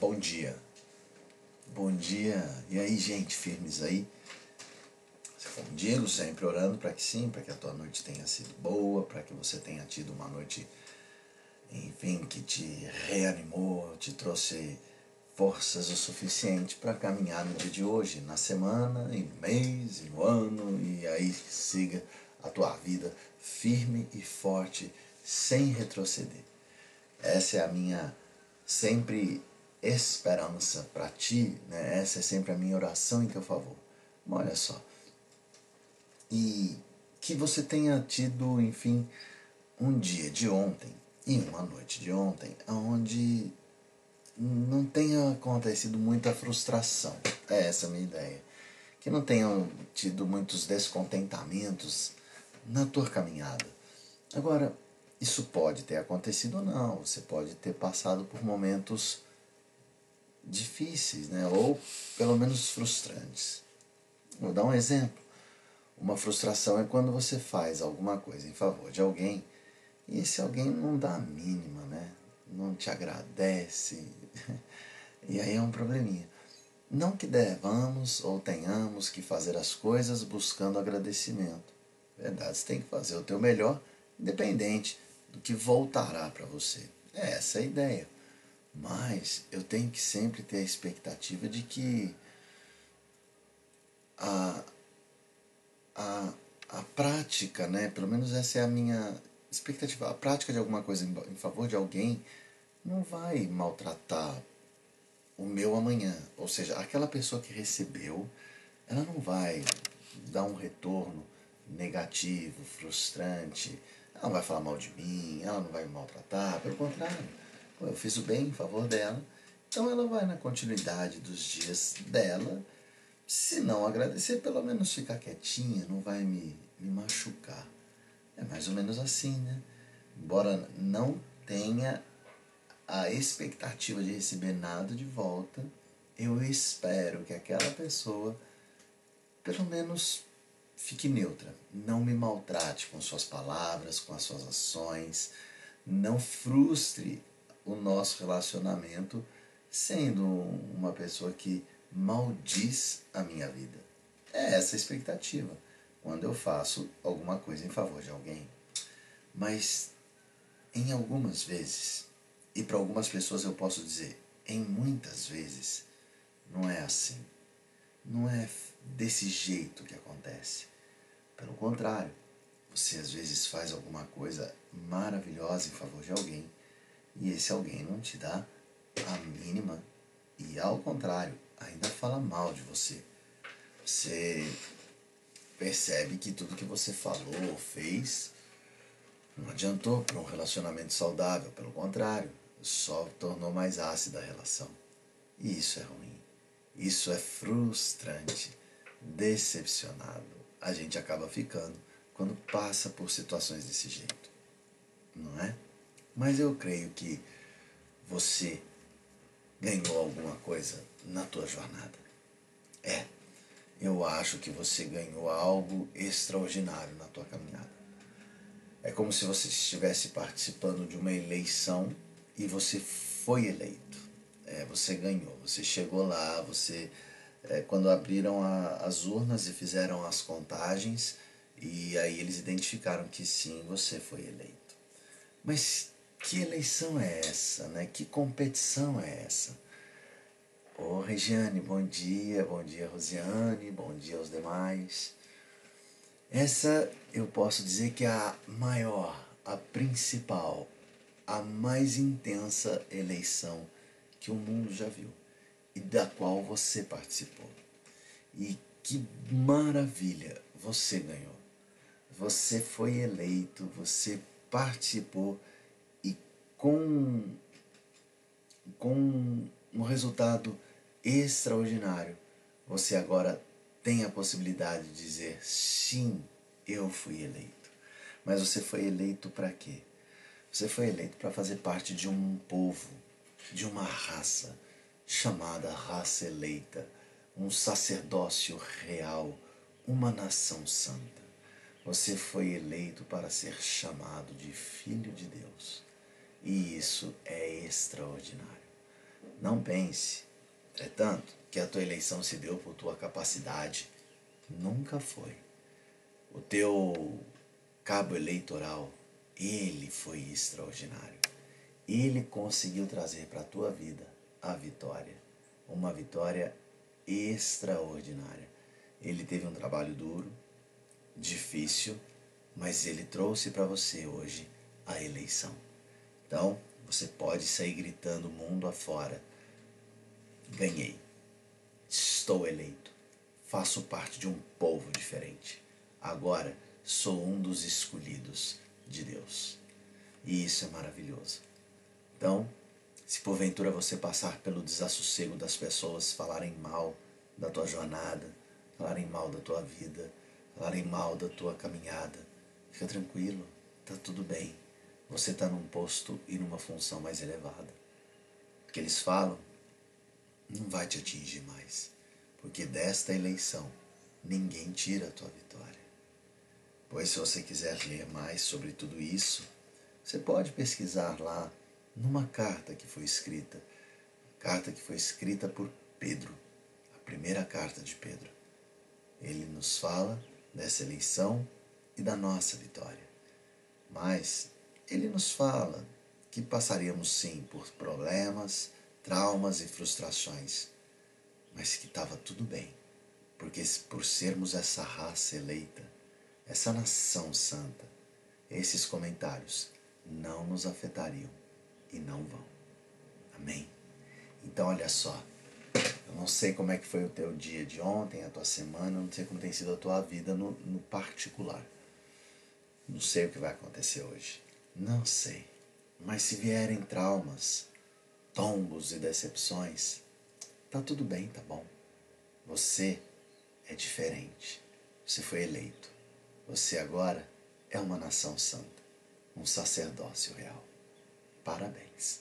Bom dia. Bom dia. E aí, gente, firmes aí? Digo, sempre orando para que sim, para que a tua noite tenha sido boa, para que você tenha tido uma noite, enfim, que te reanimou, te trouxe forças o suficiente para caminhar no dia de hoje, na semana, e no mês, e no ano, e aí siga a tua vida firme e forte, sem retroceder. Essa é a minha sempre esperança para ti, né? essa é sempre a minha oração em teu favor. Mas olha só, e que você tenha tido, enfim, um dia de ontem e uma noite de ontem onde não tenha acontecido muita frustração. É essa a minha ideia. Que não tenham tido muitos descontentamentos na tua caminhada. Agora, isso pode ter acontecido ou não. Você pode ter passado por momentos difíceis, né? Ou pelo menos frustrantes. Vou dar um exemplo. Uma frustração é quando você faz alguma coisa em favor de alguém e esse alguém não dá a mínima, né? Não te agradece. E aí é um probleminha. Não que devamos ou tenhamos que fazer as coisas buscando agradecimento. Verdade, você tem que fazer o teu melhor, independente do que voltará para você. É essa a ideia. Mas eu tenho que sempre ter a expectativa de que a, a, a prática, né? Pelo menos essa é a minha expectativa. A prática de alguma coisa em, em favor de alguém não vai maltratar o meu amanhã. Ou seja, aquela pessoa que recebeu, ela não vai dar um retorno negativo, frustrante. Ela não vai falar mal de mim, ela não vai me maltratar, pelo contrário. Eu fiz o bem em favor dela, então ela vai na continuidade dos dias dela se não agradecer, pelo menos ficar quietinha, não vai me, me machucar. É mais ou menos assim, né? Embora não tenha a expectativa de receber nada de volta, eu espero que aquela pessoa, pelo menos, fique neutra. Não me maltrate com suas palavras, com as suas ações. Não frustre o nosso relacionamento sendo uma pessoa que maldiz a minha vida. É essa a expectativa quando eu faço alguma coisa em favor de alguém. Mas em algumas vezes, e para algumas pessoas eu posso dizer, em muitas vezes, não é assim. Não é desse jeito que acontece. Pelo contrário, você às vezes faz alguma coisa maravilhosa em favor de alguém e esse alguém não te dá a mínima e ao contrário, ainda fala mal de você. Você percebe que tudo que você falou ou fez não adiantou para um relacionamento saudável, pelo contrário, só tornou mais ácida a relação. E isso é ruim. Isso é frustrante, decepcionado. A gente acaba ficando quando passa por situações desse jeito. Não é? Mas eu creio que você ganhou alguma coisa na tua jornada. É, eu acho que você ganhou algo extraordinário na tua caminhada. É como se você estivesse participando de uma eleição e você foi eleito. É, você ganhou, você chegou lá, você é, quando abriram a, as urnas e fizeram as contagens e aí eles identificaram que sim, você foi eleito. Mas que eleição é essa, né? Que competição é essa? Ô Regiane, bom dia, bom dia Rosiane, bom dia aos demais. Essa eu posso dizer que é a maior, a principal, a mais intensa eleição que o mundo já viu e da qual você participou. E que maravilha você ganhou. Você foi eleito, você participou com, com um resultado extraordinário, você agora tem a possibilidade de dizer: sim, eu fui eleito. Mas você foi eleito para quê? Você foi eleito para fazer parte de um povo, de uma raça chamada raça eleita, um sacerdócio real, uma nação santa. Você foi eleito para ser chamado de filho de Deus. E isso é extraordinário. Não pense, entretanto, que a tua eleição se deu por tua capacidade. Nunca foi. O teu cabo eleitoral, ele foi extraordinário. Ele conseguiu trazer para a tua vida a vitória. Uma vitória extraordinária. Ele teve um trabalho duro, difícil, mas ele trouxe para você hoje a eleição. Então, você pode sair gritando mundo afora: ganhei, estou eleito, faço parte de um povo diferente. Agora sou um dos escolhidos de Deus. E isso é maravilhoso. Então, se porventura você passar pelo desassossego das pessoas falarem mal da tua jornada, falarem mal da tua vida, falarem mal da tua caminhada, fica tranquilo, tá tudo bem. Você está num posto e numa função mais elevada. O que eles falam não vai te atingir mais, porque desta eleição ninguém tira a tua vitória. Pois se você quiser ler mais sobre tudo isso, você pode pesquisar lá numa carta que foi escrita, carta que foi escrita por Pedro, a primeira carta de Pedro. Ele nos fala dessa eleição e da nossa vitória. Mas ele nos fala que passaríamos sim por problemas, traumas e frustrações, mas que estava tudo bem, porque por sermos essa raça eleita, essa nação santa, esses comentários não nos afetariam e não vão. Amém? Então, olha só. Eu não sei como é que foi o teu dia de ontem, a tua semana, não sei como tem sido a tua vida no, no particular. Não sei o que vai acontecer hoje. Não sei. Mas se vierem traumas, tombos e decepções, tá tudo bem, tá bom? Você é diferente. Você foi eleito. Você agora é uma nação santa, um sacerdócio real. Parabéns.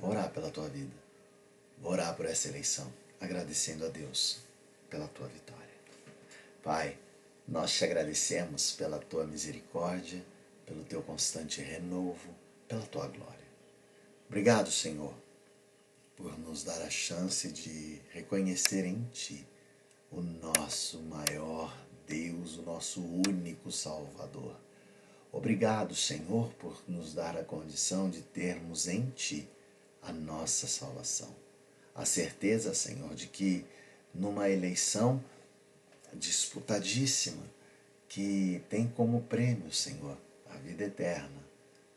Vou orar pela tua vida. Vou orar por essa eleição, agradecendo a Deus pela tua vitória. Pai, nós te agradecemos pela tua misericórdia, pelo teu constante renovo, pela tua glória. Obrigado, Senhor, por nos dar a chance de reconhecer em Ti o nosso maior Deus, o nosso único Salvador. Obrigado, Senhor, por nos dar a condição de termos em Ti a nossa salvação. A certeza, Senhor, de que numa eleição disputadíssima, que tem como prêmio, Senhor, a vida eterna,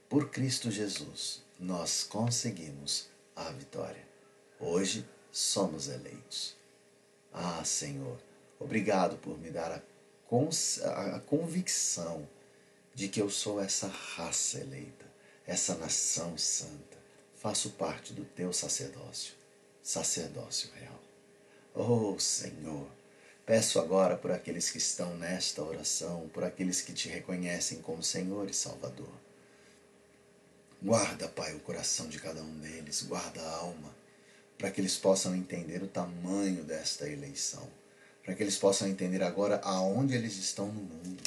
por Cristo Jesus, nós conseguimos a vitória. Hoje somos eleitos. Ah, Senhor, obrigado por me dar a, a convicção de que eu sou essa raça eleita, essa nação santa. Faço parte do teu sacerdócio, sacerdócio real. Oh, Senhor, peço agora por aqueles que estão nesta oração, por aqueles que te reconhecem como Senhor e Salvador. Guarda, Pai, o coração de cada um deles, guarda a alma, para que eles possam entender o tamanho desta eleição, para que eles possam entender agora aonde eles estão no mundo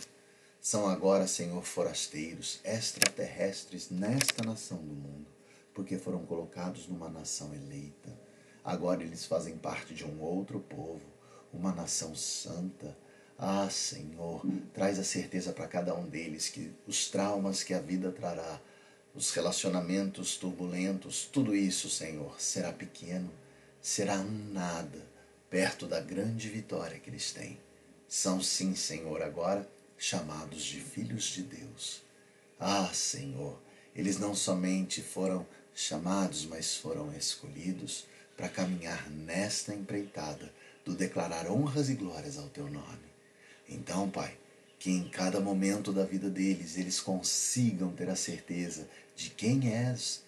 são agora, Senhor, forasteiros, extraterrestres nesta nação do mundo, porque foram colocados numa nação eleita. Agora eles fazem parte de um outro povo, uma nação santa. Ah, Senhor, traz a certeza para cada um deles que os traumas que a vida trará, os relacionamentos turbulentos, tudo isso, Senhor, será pequeno, será um nada perto da grande vitória que eles têm. São sim, Senhor, agora chamados de filhos de Deus. Ah, Senhor, eles não somente foram chamados, mas foram escolhidos para caminhar nesta empreitada do declarar honras e glórias ao teu nome. Então, Pai, que em cada momento da vida deles eles consigam ter a certeza de quem és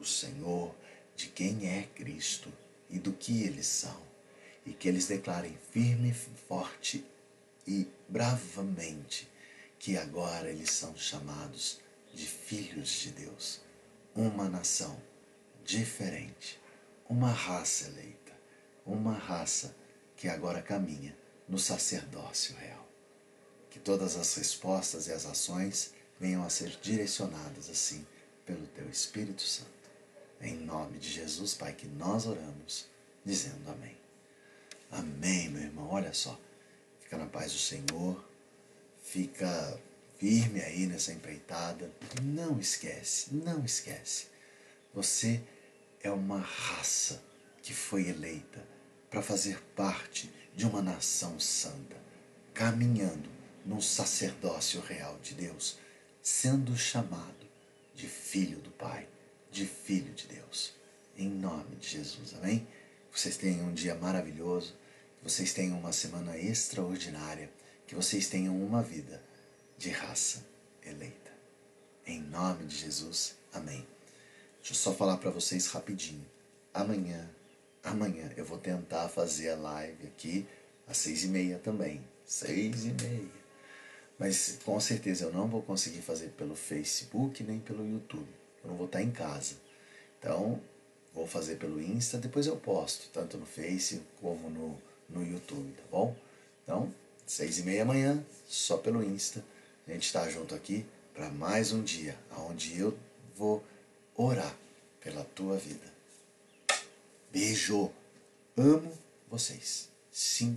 o Senhor, de quem é Cristo e do que eles são, e que eles declarem firme, forte e bravamente que agora eles são chamados de filhos de Deus, uma nação diferente, uma raça eleita, uma raça que agora caminha no sacerdócio real. Que todas as respostas e as ações venham a ser direcionadas assim pelo Teu Espírito Santo. Em nome de Jesus, Pai, que nós oramos, dizendo amém. Amém, meu irmão. Olha só. Fica na paz do Senhor. Fica firme aí nessa empreitada. Não esquece, não esquece. Você é uma raça que foi eleita para fazer parte de uma nação santa, caminhando num sacerdócio real de Deus, sendo chamado de filho do Pai, de filho de Deus. Em nome de Jesus, amém? Vocês tenham um dia maravilhoso, que vocês tenham uma semana extraordinária, que vocês tenham uma vida de raça eleita. Em nome de Jesus, amém. Deixa eu só falar para vocês rapidinho. Amanhã, amanhã eu vou tentar fazer a live aqui às seis e meia também. Seis e meia. Mas com certeza eu não vou conseguir fazer pelo Facebook nem pelo YouTube. Eu não vou estar em casa. Então, vou fazer pelo Insta, depois eu posto, tanto no Face como no, no YouTube, tá bom? Então, seis e meia amanhã, só pelo Insta. A gente está junto aqui para mais um dia, onde eu vou orar pela tua vida. Beijo. Amo vocês. Sim.